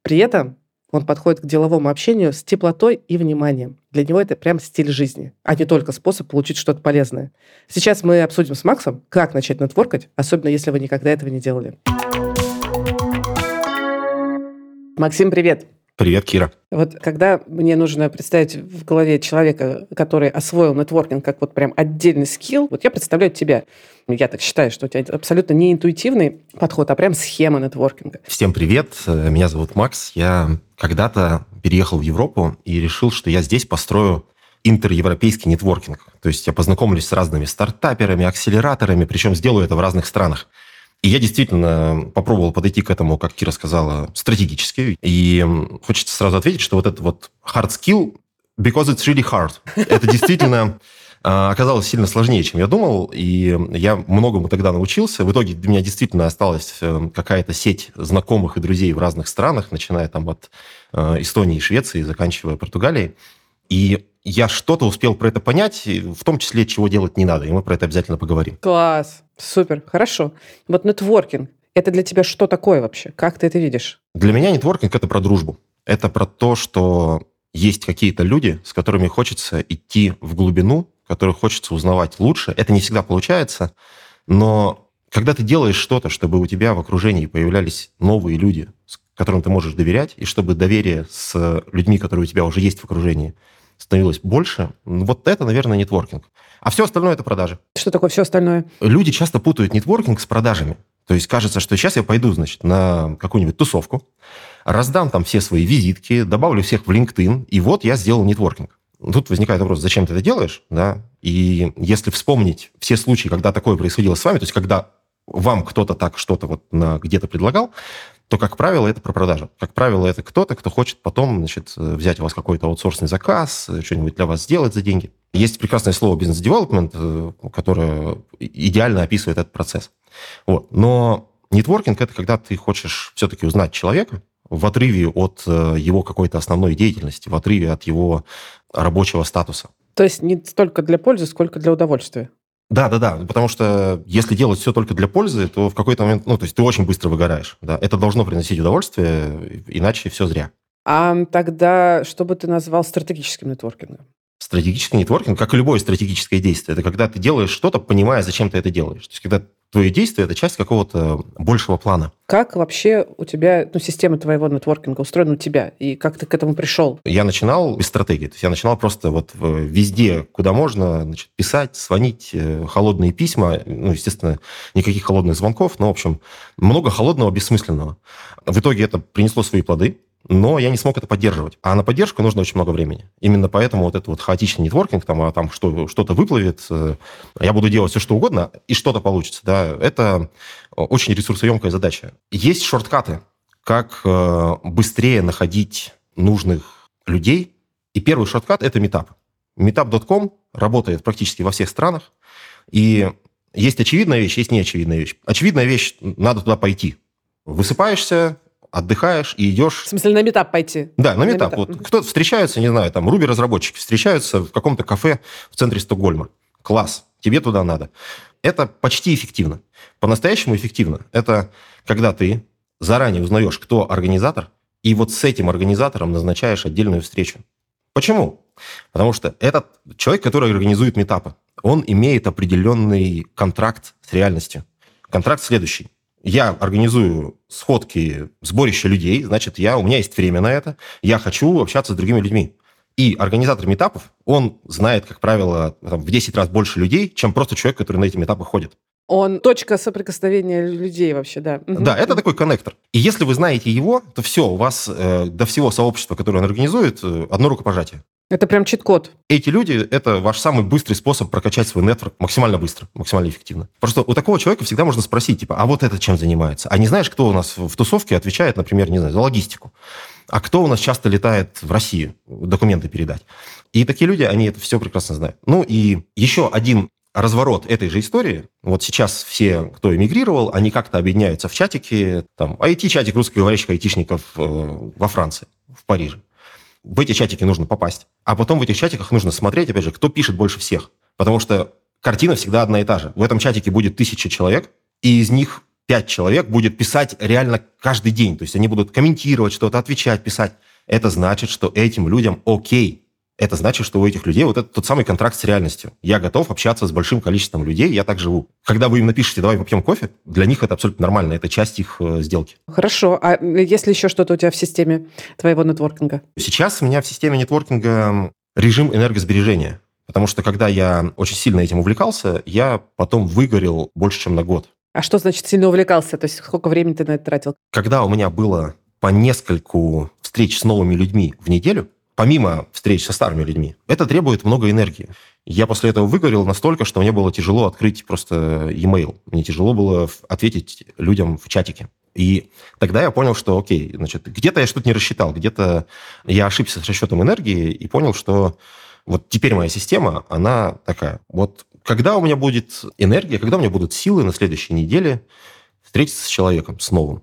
При этом Он подходит к деловому общению с теплотой и вниманием. Для него это прям стиль жизни, а не только способ получить что-то полезное. Сейчас мы обсудим с Максом, как начать нетворкать, особенно если вы никогда этого не делали. Максим, привет. Привет, Кира. Вот когда мне нужно представить в голове человека, который освоил нетворкинг как вот прям отдельный скилл, вот я представляю тебя. Я так считаю, что у тебя абсолютно не интуитивный подход, а прям схема нетворкинга. Всем привет, меня зовут Макс. Я когда-то переехал в Европу и решил, что я здесь построю интеревропейский нетворкинг. То есть я познакомлюсь с разными стартаперами, акселераторами, причем сделаю это в разных странах. И я действительно попробовал подойти к этому, как Кира сказала, стратегически. И хочется сразу ответить, что вот этот вот hard skill, because it's really hard. Это действительно а, оказалось сильно сложнее, чем я думал, и я многому тогда научился. В итоге у меня действительно осталась э, какая-то сеть знакомых и друзей в разных странах, начиная там от э, Эстонии и Швеции, заканчивая Португалией. И я что-то успел про это понять, в том числе, чего делать не надо, и мы про это обязательно поговорим. Класс, супер, хорошо. Вот нетворкинг, это для тебя что такое вообще? Как ты это видишь? Для меня нетворкинг – это про дружбу. Это про то, что есть какие-то люди, с которыми хочется идти в глубину, которых хочется узнавать лучше. Это не всегда получается, но когда ты делаешь что-то, чтобы у тебя в окружении появлялись новые люди, которым ты можешь доверять, и чтобы доверие с людьми, которые у тебя уже есть в окружении – становилось больше. Вот это, наверное, нетворкинг. А все остальное – это продажи. Что такое все остальное? Люди часто путают нетворкинг с продажами. То есть кажется, что сейчас я пойду, значит, на какую-нибудь тусовку, раздам там все свои визитки, добавлю всех в LinkedIn, и вот я сделал нетворкинг. Тут возникает вопрос, зачем ты это делаешь, да? И если вспомнить все случаи, когда такое происходило с вами, то есть когда вам кто-то так что-то вот на, где-то предлагал, то, как правило, это про продажу. Как правило, это кто-то, кто хочет потом значит, взять у вас какой-то аутсорсный заказ, что-нибудь для вас сделать за деньги. Есть прекрасное слово бизнес-девелопмент, э, которое идеально описывает этот процесс. Вот. Но нетворкинг – это когда ты хочешь все-таки узнать человека в отрыве от э, его какой-то основной деятельности, в отрыве от его рабочего статуса. То есть не столько для пользы, сколько для удовольствия. Да, да, да, потому что если делать все только для пользы, то в какой-то момент, ну, то есть ты очень быстро выгораешь, да, это должно приносить удовольствие, иначе все зря. А тогда что бы ты назвал стратегическим нетворкингом? Стратегический нетворкинг, как и любое стратегическое действие, это когда ты делаешь что-то, понимая, зачем ты это делаешь. То есть когда твои действия – это часть какого-то большего плана. Как вообще у тебя, ну, система твоего нетворкинга устроена у тебя? И как ты к этому пришел? Я начинал без стратегии. То есть я начинал просто вот везде, куда можно, значит, писать, звонить, э, холодные письма. Ну, естественно, никаких холодных звонков, но, в общем, много холодного, бессмысленного. В итоге это принесло свои плоды но я не смог это поддерживать. А на поддержку нужно очень много времени. Именно поэтому вот этот вот хаотичный нетворкинг, там, а там что, что-то выплывет, э, я буду делать все, что угодно, и что-то получится. Да, это очень ресурсоемкая задача. Есть шорткаты, как э, быстрее находить нужных людей. И первый шорткат – это метап. Meetup.com работает практически во всех странах. И есть очевидная вещь, есть неочевидная вещь. Очевидная вещь – надо туда пойти. Высыпаешься, отдыхаешь и идешь... В смысле, на метап пойти? Да, на метап. Вот кто-то встречается, не знаю, там, Руби-разработчики встречаются в каком-то кафе в центре Стокгольма. Класс, тебе туда надо. Это почти эффективно. По-настоящему эффективно. Это когда ты заранее узнаешь, кто организатор, и вот с этим организатором назначаешь отдельную встречу. Почему? Потому что этот человек, который организует метапы, он имеет определенный контракт с реальностью. Контракт следующий я организую сходки, сборище людей, значит, я, у меня есть время на это, я хочу общаться с другими людьми. И организатор метапов, он знает, как правило, там, в 10 раз больше людей, чем просто человек, который на эти метапы ходит. Он точка соприкосновения людей вообще, да. Да, это такой коннектор. И если вы знаете его, то все, у вас э, до всего сообщества, которое он организует, э, одно рукопожатие. Это прям чит-код. Эти люди – это ваш самый быстрый способ прокачать свой нетворк максимально быстро, максимально эффективно. Просто у такого человека всегда можно спросить, типа, а вот это чем занимается? А не знаешь, кто у нас в тусовке отвечает, например, не знаю, за логистику? А кто у нас часто летает в Россию документы передать? И такие люди, они это все прекрасно знают. Ну и еще один разворот этой же истории. Вот сейчас все, кто эмигрировал, они как-то объединяются в чатике, там, IT-чатик русскоговорящих айтишников э, во Франции, в Париже в эти чатики нужно попасть. А потом в этих чатиках нужно смотреть, опять же, кто пишет больше всех. Потому что картина всегда одна и та же. В этом чатике будет тысяча человек, и из них пять человек будет писать реально каждый день. То есть они будут комментировать что-то, отвечать, писать. это значит, что этим людям окей. Это значит, что у этих людей вот это тот самый контракт с реальностью. Я готов общаться с большим количеством людей, я так живу. Когда вы им напишете, давай попьем кофе, для них это абсолютно нормально, это часть их э, сделки. Хорошо. А если еще что-то у тебя в системе твоего нетворкинга? Сейчас у меня в системе нетворкинга режим энергосбережения. Потому что когда я очень сильно этим увлекался, я потом выгорел больше, чем на год. А что значит сильно увлекался? То есть сколько времени ты на это тратил? Когда у меня было по нескольку встреч с новыми людьми в неделю, помимо встреч со старыми людьми, это требует много энергии. Я после этого выгорел настолько, что мне было тяжело открыть просто e-mail. Мне тяжело было ответить людям в чатике. И тогда я понял, что, окей, значит, где-то я что-то не рассчитал, где-то я ошибся с расчетом энергии и понял, что вот теперь моя система, она такая. Вот когда у меня будет энергия, когда у меня будут силы на следующей неделе встретиться с человеком, с новым?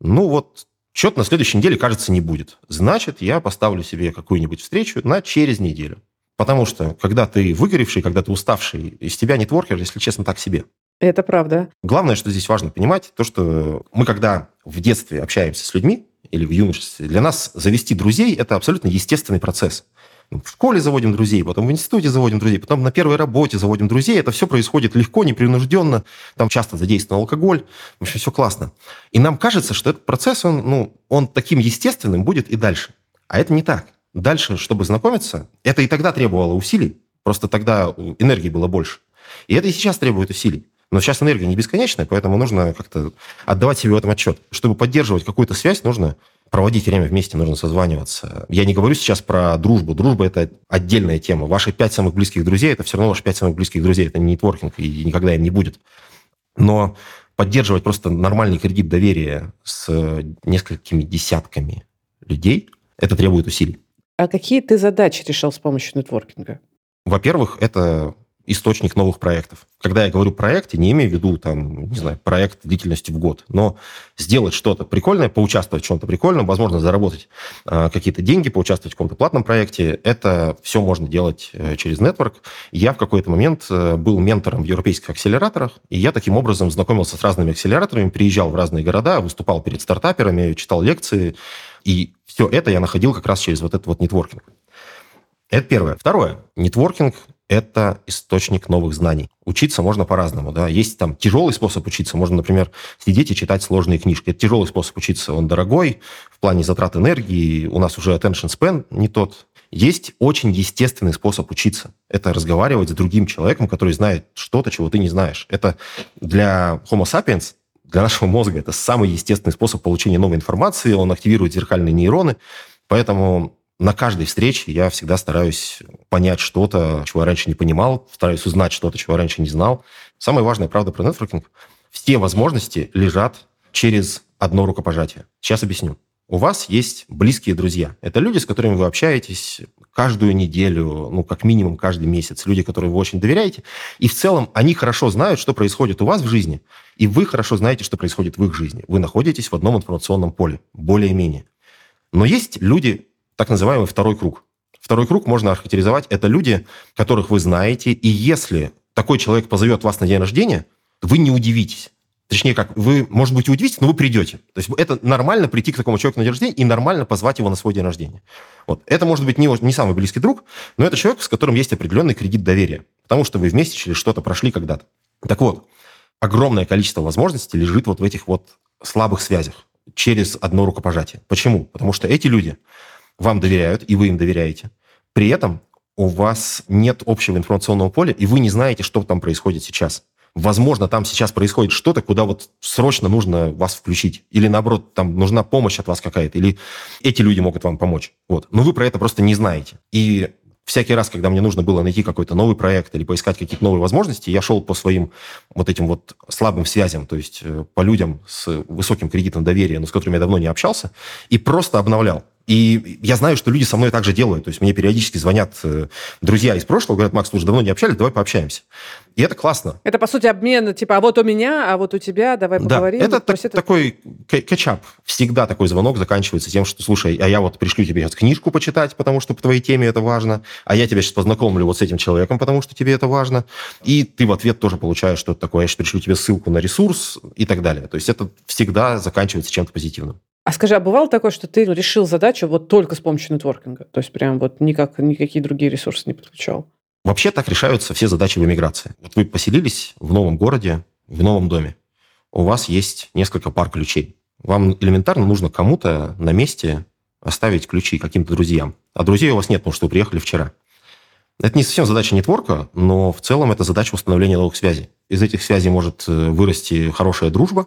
Ну вот, что-то на следующей неделе, кажется, не будет. Значит, я поставлю себе какую-нибудь встречу на через неделю. Потому что, когда ты выгоревший, когда ты уставший, из тебя нетворкер, если честно, так себе. Это правда. Главное, что здесь важно понимать, то, что мы, когда в детстве общаемся с людьми или в юношестве, для нас завести друзей – это абсолютно естественный процесс в школе заводим друзей, потом в институте заводим друзей, потом на первой работе заводим друзей. Это все происходит легко, непринужденно. Там часто задействован алкоголь. В общем, все классно. И нам кажется, что этот процесс, он, ну, он таким естественным будет и дальше. А это не так. Дальше, чтобы знакомиться, это и тогда требовало усилий. Просто тогда энергии было больше. И это и сейчас требует усилий. Но сейчас энергия не бесконечная, поэтому нужно как-то отдавать себе в этом отчет. Чтобы поддерживать какую-то связь, нужно проводить время вместе, нужно созваниваться. Я не говорю сейчас про дружбу. Дружба – это отдельная тема. Ваши пять самых близких друзей – это все равно ваши пять самых близких друзей. Это не нетворкинг, и никогда им не будет. Но поддерживать просто нормальный кредит доверия с несколькими десятками людей – это требует усилий. А какие ты задачи решал с помощью нетворкинга? Во-первых, это источник новых проектов. Когда я говорю проекте, не имею в виду, там, не знаю, проект длительностью в год, но сделать что-то прикольное, поучаствовать в чем-то прикольном, возможно, заработать э, какие-то деньги, поучаствовать в каком-то платном проекте, это все можно делать э, через Network. Я в какой-то момент э, был ментором в европейских акселераторах, и я таким образом знакомился с разными акселераторами, приезжал в разные города, выступал перед стартаперами, читал лекции, и все это я находил как раз через вот этот вот нетворкинг. Это первое. Второе. Нетворкинг это источник новых знаний. Учиться можно по-разному, да. Есть там тяжелый способ учиться. Можно, например, сидеть и читать сложные книжки. Это тяжелый способ учиться. Он дорогой в плане затрат энергии. У нас уже attention span не тот. Есть очень естественный способ учиться. Это разговаривать с другим человеком, который знает что-то, чего ты не знаешь. Это для Homo sapiens, для нашего мозга, это самый естественный способ получения новой информации. Он активирует зеркальные нейроны. Поэтому на каждой встрече я всегда стараюсь понять что-то, чего я раньше не понимал, стараюсь узнать что-то, чего я раньше не знал. Самая важная правда про нетворкинг – все возможности лежат через одно рукопожатие. Сейчас объясню. У вас есть близкие друзья. Это люди, с которыми вы общаетесь каждую неделю, ну, как минимум каждый месяц. Люди, которым вы очень доверяете. И в целом они хорошо знают, что происходит у вас в жизни, и вы хорошо знаете, что происходит в их жизни. Вы находитесь в одном информационном поле, более-менее. Но есть люди, так называемый второй круг. Второй круг можно охарактеризовать. Это люди, которых вы знаете, и если такой человек позовет вас на день рождения, вы не удивитесь. Точнее, как, вы, может быть, удивитесь, но вы придете. То есть это нормально прийти к такому человеку на день рождения и нормально позвать его на свой день рождения. Вот. Это может быть не, не самый близкий друг, но это человек, с которым есть определенный кредит доверия, потому что вы вместе через что-то прошли когда-то. Так вот, огромное количество возможностей лежит вот в этих вот слабых связях через одно рукопожатие. Почему? Потому что эти люди вам доверяют, и вы им доверяете. При этом у вас нет общего информационного поля, и вы не знаете, что там происходит сейчас. Возможно, там сейчас происходит что-то, куда вот срочно нужно вас включить. Или, наоборот, там нужна помощь от вас какая-то. Или эти люди могут вам помочь. Вот. Но вы про это просто не знаете. И всякий раз, когда мне нужно было найти какой-то новый проект или поискать какие-то новые возможности, я шел по своим вот этим вот слабым связям, то есть э, по людям с высоким кредитом доверия, но с которыми я давно не общался, и просто обновлял. И я знаю, что люди со мной также делают. То есть мне периодически звонят э, друзья из прошлого, говорят, Макс, мы уже давно не общались, давай пообщаемся. И это классно. Это, по сути, обмен, типа, а вот у меня, а вот у тебя, давай поговорим. Да, это, так, это... такой кетчап. Всегда такой звонок заканчивается тем, что, слушай, а я вот пришлю тебе сейчас книжку почитать, потому что по твоей теме это важно, а я тебя сейчас познакомлю вот с этим человеком, потому что тебе это важно. И ты в ответ тоже получаешь что-то такое, я сейчас пришлю тебе ссылку на ресурс и так далее. То есть это всегда заканчивается чем-то позитивным. А скажи, а бывало такое, что ты решил задачу вот только с помощью нетворкинга? То есть прям вот никак, никакие другие ресурсы не подключал? Вообще так решаются все задачи в эмиграции. Вот вы поселились в новом городе, в новом доме. У вас есть несколько пар ключей. Вам элементарно нужно кому-то на месте оставить ключи каким-то друзьям. А друзей у вас нет, потому что вы приехали вчера. Это не совсем задача нетворка, но в целом это задача установления новых связей. Из этих связей может э, вырасти хорошая дружба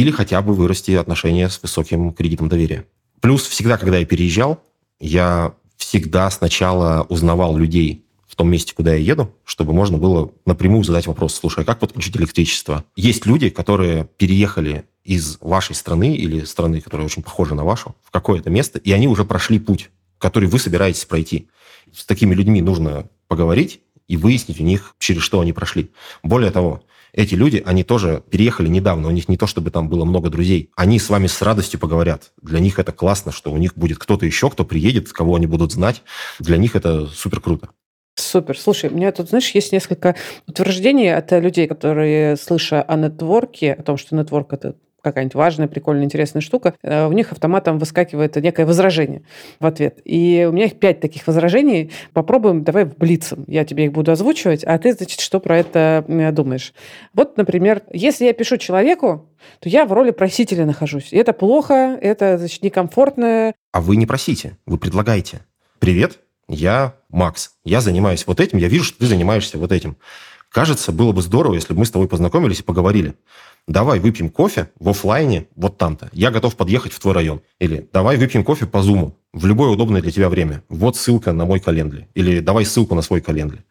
или хотя бы вырасти отношения с высоким кредитом доверия. Плюс всегда, когда я переезжал, я всегда сначала узнавал людей в том месте, куда я еду, чтобы можно было напрямую задать вопрос, слушай, а как подключить электричество? Есть люди, которые переехали из вашей страны или страны, которая очень похожа на вашу, в какое-то место, и они уже прошли путь, который вы собираетесь пройти. С такими людьми нужно поговорить и выяснить у них, через что они прошли. Более того, эти люди, они тоже переехали недавно, у них не то, чтобы там было много друзей. Они с вами с радостью поговорят. Для них это классно, что у них будет кто-то еще, кто приедет, кого они будут знать. Для них это супер круто. Супер. Слушай, у меня тут, знаешь, есть несколько утверждений от людей, которые, слыша о нетворке, о том, что нетворк – это какая-нибудь важная, прикольная, интересная штука, э, у них автоматом выскакивает некое возражение в ответ. И у меня их пять таких возражений. Попробуем, давай в блицем. Я тебе их буду озвучивать, а ты, значит, что про это думаешь. Вот, например, если я пишу человеку, то я в роли просителя нахожусь. И это плохо, это, значит, некомфортно. А вы не просите, вы предлагаете. Привет, я Макс. Я занимаюсь вот этим, я вижу, что ты занимаешься вот этим. Кажется, было бы здорово, если бы мы с тобой познакомились и поговорили давай выпьем кофе в офлайне вот там-то. Я готов подъехать в твой район. Или давай выпьем кофе по зуму в любое удобное для тебя время. Вот ссылка на мой календарь. Или давай ссылку на свой календарь.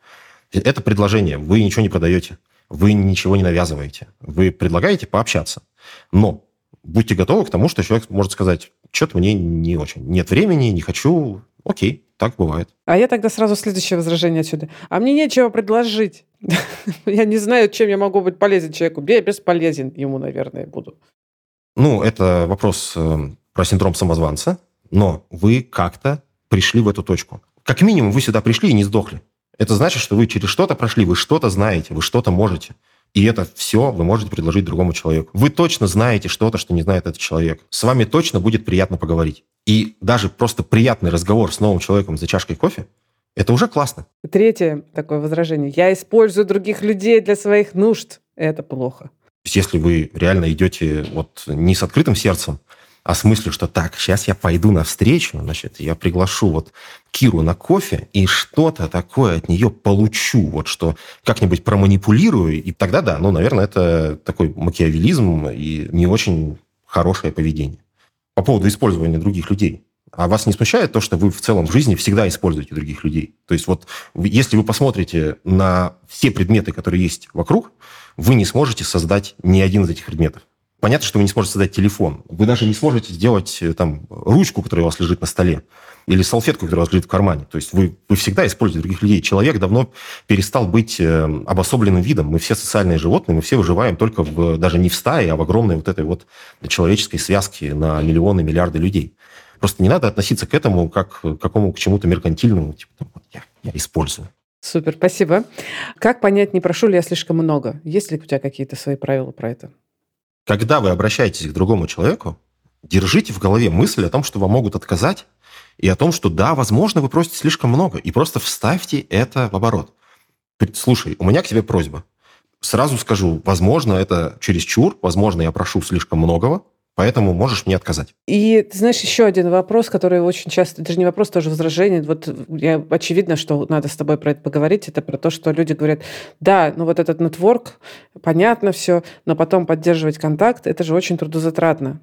Это предложение. Вы ничего не продаете. Вы ничего не навязываете. Вы предлагаете пообщаться. Но будьте готовы к тому, что человек может сказать, что-то мне не очень. Нет времени, не хочу. Окей, так бывает. А я тогда сразу следующее возражение отсюда. А мне нечего предложить. Я не знаю, чем я могу быть полезен человеку. Я бесполезен ему, наверное, буду. Ну, это вопрос э, про синдром самозванца, но вы как-то пришли в эту точку. Как минимум, вы сюда пришли и не сдохли. Это значит, что вы через что-то прошли, вы что-то знаете, вы что-то можете. И это все вы можете предложить другому человеку. Вы точно знаете что-то, что не знает этот человек. С вами точно будет приятно поговорить. И даже просто приятный разговор с новым человеком за чашкой кофе это уже классно. Третье такое возражение. Я использую других людей для своих нужд. Это плохо. Если вы реально идете вот не с открытым сердцем, а с мыслью, что так, сейчас я пойду навстречу, значит, я приглашу вот Киру на кофе и что-то такое от нее получу, вот что как-нибудь проманипулирую, и тогда да, ну, наверное, это такой макиавелизм и не очень хорошее поведение. По поводу использования других людей. А вас не смущает то, что вы в целом в жизни всегда используете других людей? То есть вот если вы посмотрите на все предметы, которые есть вокруг, вы не сможете создать ни один из этих предметов. Понятно, что вы не сможете создать телефон. Вы даже не сможете сделать э, там ручку, которая у вас лежит на столе, или салфетку, которая у вас лежит в кармане. То есть вы, вы всегда используете других людей. Человек давно перестал быть э, обособленным видом. Мы все социальные животные, мы все выживаем только в, даже не в стае, а в огромной вот этой вот человеческой связке на миллионы, миллиарды людей. Просто не надо относиться к этому как к какому к чему-то меркантильному, типа, вот я, я использую. Супер, спасибо. Как понять, не прошу ли я слишком много? Есть ли у тебя какие-то свои правила про это? Когда вы обращаетесь к другому человеку, держите в голове мысль о том, что вам могут отказать, и о том, что да, возможно, вы просите слишком много, и просто вставьте это в оборот. Слушай, у меня к тебе просьба. Сразу скажу, возможно, это чересчур, возможно, я прошу слишком многого, Поэтому можешь мне отказать. И ты знаешь, еще один вопрос, который очень часто, даже не вопрос, тоже возражение. Вот я, очевидно, что надо с тобой про это поговорить. Это про то, что люди говорят, да, ну вот этот нетворк, понятно все, но потом поддерживать контакт, это же очень трудозатратно.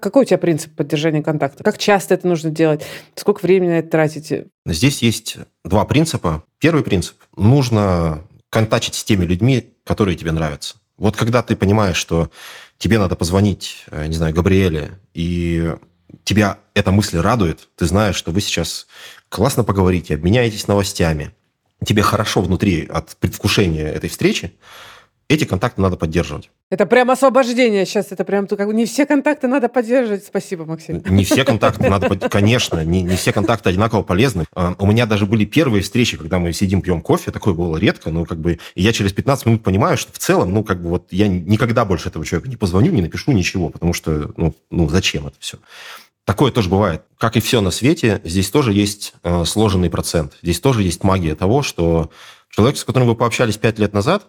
Какой у тебя принцип поддержания контакта? Как часто это нужно делать? Сколько времени на это тратите? Здесь есть два принципа. Первый принцип. Нужно контактить с теми людьми, которые тебе нравятся. Вот когда ты понимаешь, что тебе надо позвонить, э, не знаю, Габриэле, и тебя эта мысль радует, ты знаешь, что вы сейчас классно поговорите, обменяетесь новостями, тебе хорошо внутри от предвкушения этой встречи, эти контакты надо поддерживать. Это прям освобождение сейчас, это прям как не все контакты надо поддерживать. Спасибо, Максим. Не все контакты надо, конечно, не, не все контакты одинаково полезны. А, у меня даже были первые встречи, когда мы сидим, пьем кофе, такое было редко, но как бы и я через 15 минут понимаю, что в целом, ну как бы вот я никогда больше этого человека не позвоню, не напишу ничего, потому что, ну, ну зачем это все? Такое тоже бывает. Как и все на свете, здесь тоже есть э, сложенный процент. Здесь тоже есть магия того, что человек, с которым вы пообщались 5 лет назад,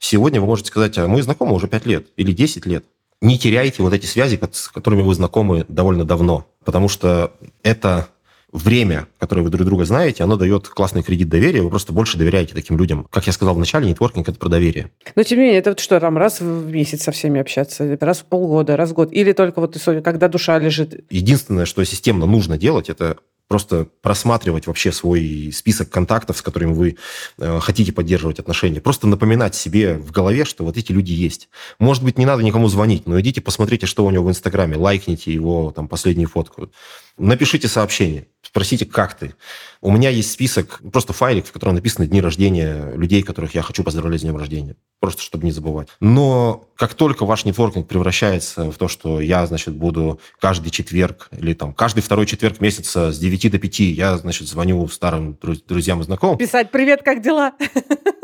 Сегодня вы можете сказать, а мы знакомы уже 5 лет или 10 лет. Не теряйте вот эти связи, с которыми вы знакомы довольно давно, потому что это время, которое вы друг друга знаете, оно дает классный кредит доверия, вы просто больше доверяете таким людям. Как я сказал в начале, нетворкинг – это про доверие. Но, тем не менее, это вот что, там раз в месяц со всеми общаться, раз в полгода, раз в год, или только вот когда душа лежит? Единственное, что системно нужно делать, это просто просматривать вообще свой список контактов, с которыми вы э, хотите поддерживать отношения. Просто напоминать себе в голове, что вот эти люди есть. Может быть, не надо никому звонить, но идите посмотрите, что у него в Инстаграме, лайкните его там последнюю фотку. Напишите сообщение, спросите, как ты. У меня есть список, просто файлик, в котором написаны дни рождения людей, которых я хочу поздравлять с днем рождения. Просто чтобы не забывать. Но как только ваш нетворкинг превращается в то, что я, значит, буду каждый четверг или там каждый второй четверг месяца с 9 до 5 я, значит, звоню старым друзьям и знакомым. Писать «Привет, как дела?»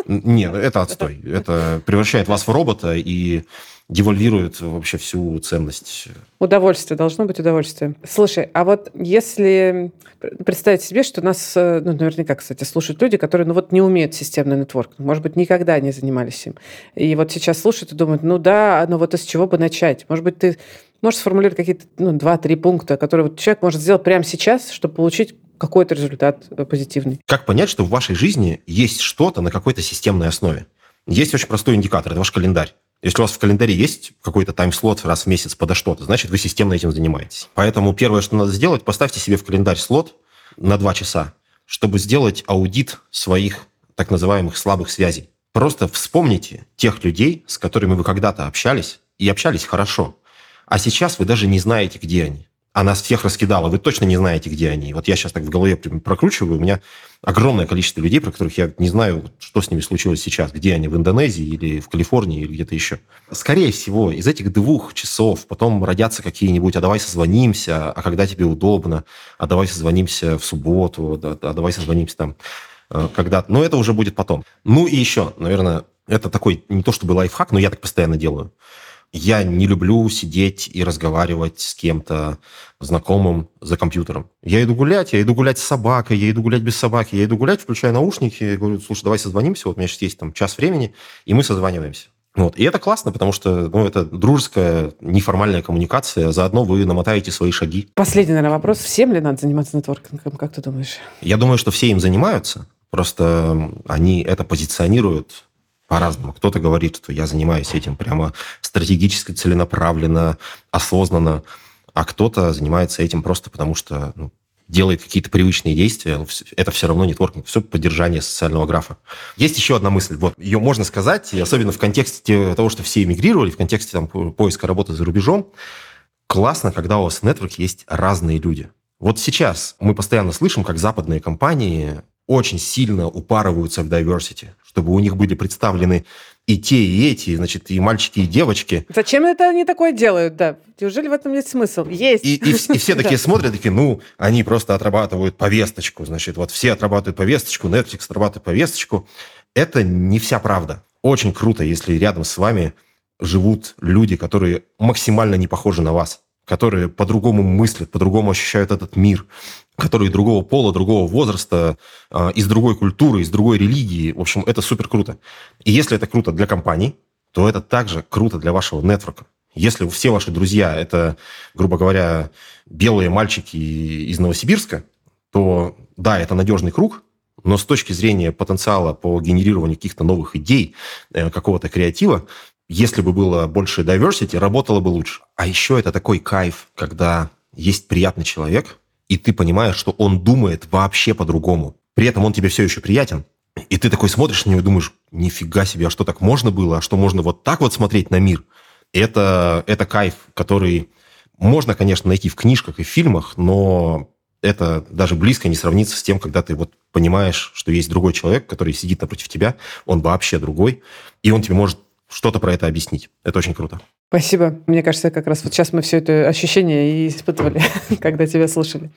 Нет, это отстой. Это превращает вас в робота и девальвирует вообще всю ценность. Удовольствие, должно быть удовольствие. Слушай, а вот если представить себе, что нас, э, ну, наверняка, кстати, слушают люди, которые, ну, вот не умеют системный нетворкинг, может быть, никогда не занимались им. И вот сейчас слушают и думают, ну да, но вот из чего бы начать? Может быть, ты можешь сформулировать какие-то, ну, два-три пункта, которые вот человек может сделать прямо сейчас, чтобы получить какой-то результат э, позитивный. Как понять, что в вашей жизни есть что-то на какой-то системной основе? Есть очень простой индикатор, это ваш календарь. Если у вас в календаре есть какой-то тайм-слот раз в месяц подо что-то, значит, вы системно этим занимаетесь. Поэтому первое, что надо сделать, поставьте себе в календарь слот на два часа, чтобы сделать аудит своих так называемых слабых связей. Просто вспомните тех людей, с которыми вы когда-то общались, и общались хорошо. А сейчас вы даже не знаете, где они а нас всех раскидало, вы точно не знаете, где они. Вот я сейчас так в голове прокручиваю, у меня огромное количество людей, про которых я не знаю, что с ними случилось сейчас, где они, в Индонезии или в Калифорнии или где-то еще. Скорее всего, из этих двух часов потом родятся какие-нибудь, а давай созвонимся, а когда тебе удобно, а давай созвонимся в субботу, а давай созвонимся там э, когда Но это уже будет потом. Ну и еще, наверное, это такой не то чтобы лайфхак, но я так постоянно делаю. Я не люблю сидеть и разговаривать с кем-то знакомым за компьютером. Я иду гулять, я иду гулять с собакой, я иду гулять без собаки, я иду гулять, включаю наушники, и говорю, слушай, давай созвонимся, вот у меня сейчас есть там час времени, и мы созваниваемся. Вот. И это классно, потому что ну, это дружеская, неформальная коммуникация. Заодно вы намотаете свои шаги. Последний, наверное, вопрос. Всем ли надо заниматься нетворкингом, как ты думаешь? Я думаю, что все им занимаются. Просто они это позиционируют по-разному. Кто-то говорит, что я занимаюсь этим прямо стратегически, целенаправленно, осознанно, а кто-то занимается этим просто потому, что ну, делает какие-то привычные действия, это все равно нетворкинг, все поддержание социального графа. Есть еще одна мысль, вот ее можно сказать, особенно в контексте того, что все эмигрировали, в контексте там, поиска работы за рубежом, классно, когда у вас в нетворке есть разные люди. Вот сейчас мы постоянно слышим, как западные компании очень сильно упарываются в diversity, чтобы у них были представлены и те, и эти, значит, и мальчики, и девочки. Зачем это они такое делают, да? Неужели в этом есть смысл? Есть. И, и, и все такие смотрят, такие, ну, они просто отрабатывают повесточку, значит, вот все отрабатывают повесточку, Netflix отрабатывает повесточку. Это не вся правда. Очень круто, если рядом с вами живут люди, которые максимально не похожи на вас которые по-другому мыслят, по-другому ощущают этот мир, которые другого пола, другого возраста, э, из другой культуры, из другой религии. В общем, это супер круто. И если это круто для компаний, то это также круто для вашего нетворка. Если все ваши друзья – это, грубо говоря, белые мальчики из Новосибирска, то да, это надежный круг, но с точки зрения потенциала по генерированию каких-то новых идей, э, какого-то креатива, если бы было больше diversity, работало бы лучше. А еще это такой кайф, когда есть приятный человек, и ты понимаешь, что он думает вообще по-другому. При этом он тебе все еще приятен. И ты такой смотришь на него и думаешь, нифига себе, а что так можно было? А что можно вот так вот смотреть на мир? Это, это кайф, который можно, конечно, найти в книжках и в фильмах, но это даже близко не сравнится с тем, когда ты вот понимаешь, что есть другой человек, который сидит напротив тебя, он вообще другой, и он тебе может что-то про это объяснить. Это очень круто. Спасибо. Мне кажется, как раз вот сейчас мы все это ощущение и испытывали, когда тебя слушали.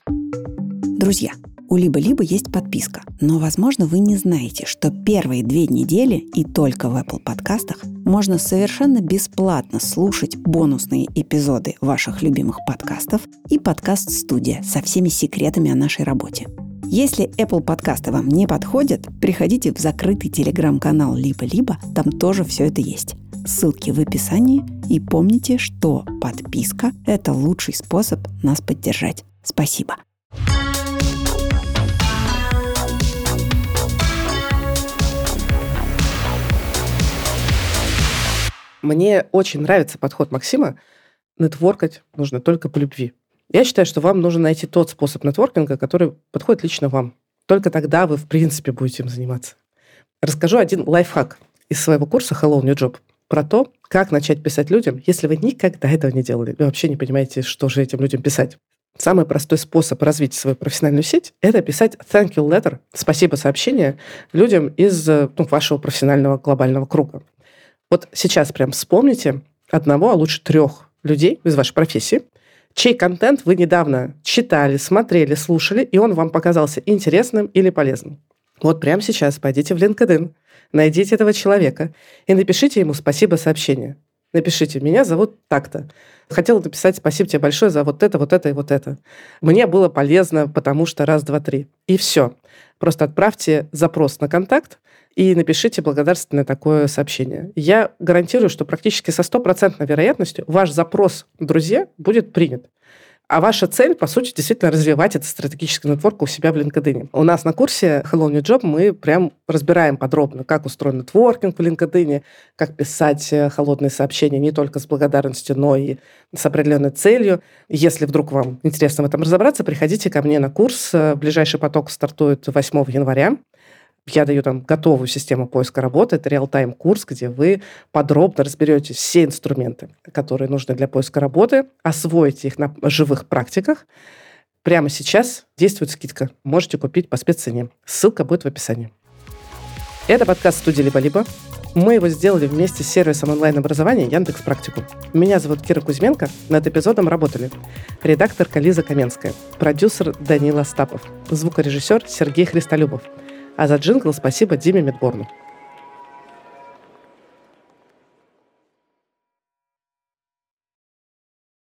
Друзья, у Либо-Либо есть подписка, но, возможно, вы не знаете, что первые две недели и только в Apple подкастах можно совершенно бесплатно слушать бонусные эпизоды ваших любимых подкастов и подкаст-студия со всеми секретами о нашей работе. Если Apple подкасты вам не подходят, приходите в закрытый телеграм-канал «Либо-либо», там тоже все это есть. Ссылки в описании. И помните, что подписка – это лучший способ нас поддержать. Спасибо. Мне очень нравится подход Максима. Нетворкать нужно только по любви. Я считаю, что вам нужно найти тот способ нетворкинга, который подходит лично вам. Только тогда вы, в принципе, будете им заниматься. Расскажу один лайфхак из своего курса Hello New Job про то, как начать писать людям, если вы никогда этого не делали. Вы вообще не понимаете, что же этим людям писать. Самый простой способ развить свою профессиональную сеть – это писать thank you letter, спасибо сообщение людям из ну, вашего профессионального глобального круга. Вот сейчас прям вспомните одного, а лучше трех людей из вашей профессии – чей контент вы недавно читали, смотрели, слушали, и он вам показался интересным или полезным. Вот прямо сейчас пойдите в LinkedIn, найдите этого человека и напишите ему спасибо сообщение. Напишите, меня зовут так-то. Хотела написать спасибо тебе большое за вот это, вот это и вот это. Мне было полезно, потому что раз, два, три. И все. Просто отправьте запрос на контакт, и напишите благодарственное такое сообщение. Я гарантирую, что практически со стопроцентной вероятностью ваш запрос, друзья, будет принят. А ваша цель, по сути, действительно развивать этот стратегический нетворк у себя в LinkedIn. У нас на курсе Hello New Job мы прям разбираем подробно, как устроен нетворкинг в LinkedIn, как писать э, холодные сообщения не только с благодарностью, но и с определенной целью. Если вдруг вам интересно в этом разобраться, приходите ко мне на курс. Э, ближайший поток стартует 8 января. Я даю там готовую систему поиска работы. Это реал-тайм курс, где вы подробно разберете все инструменты, которые нужны для поиска работы, освоите их на живых практиках. Прямо сейчас действует скидка. Можете купить по спеццене. Ссылка будет в описании. Это подкаст студии «Либо-либо». Мы его сделали вместе с сервисом онлайн-образования Яндекс Практику. Меня зовут Кира Кузьменко. Над эпизодом работали редактор Кализа Каменская, продюсер Данила Стапов, звукорежиссер Сергей Христолюбов – а за джингл спасибо Диме Медборну.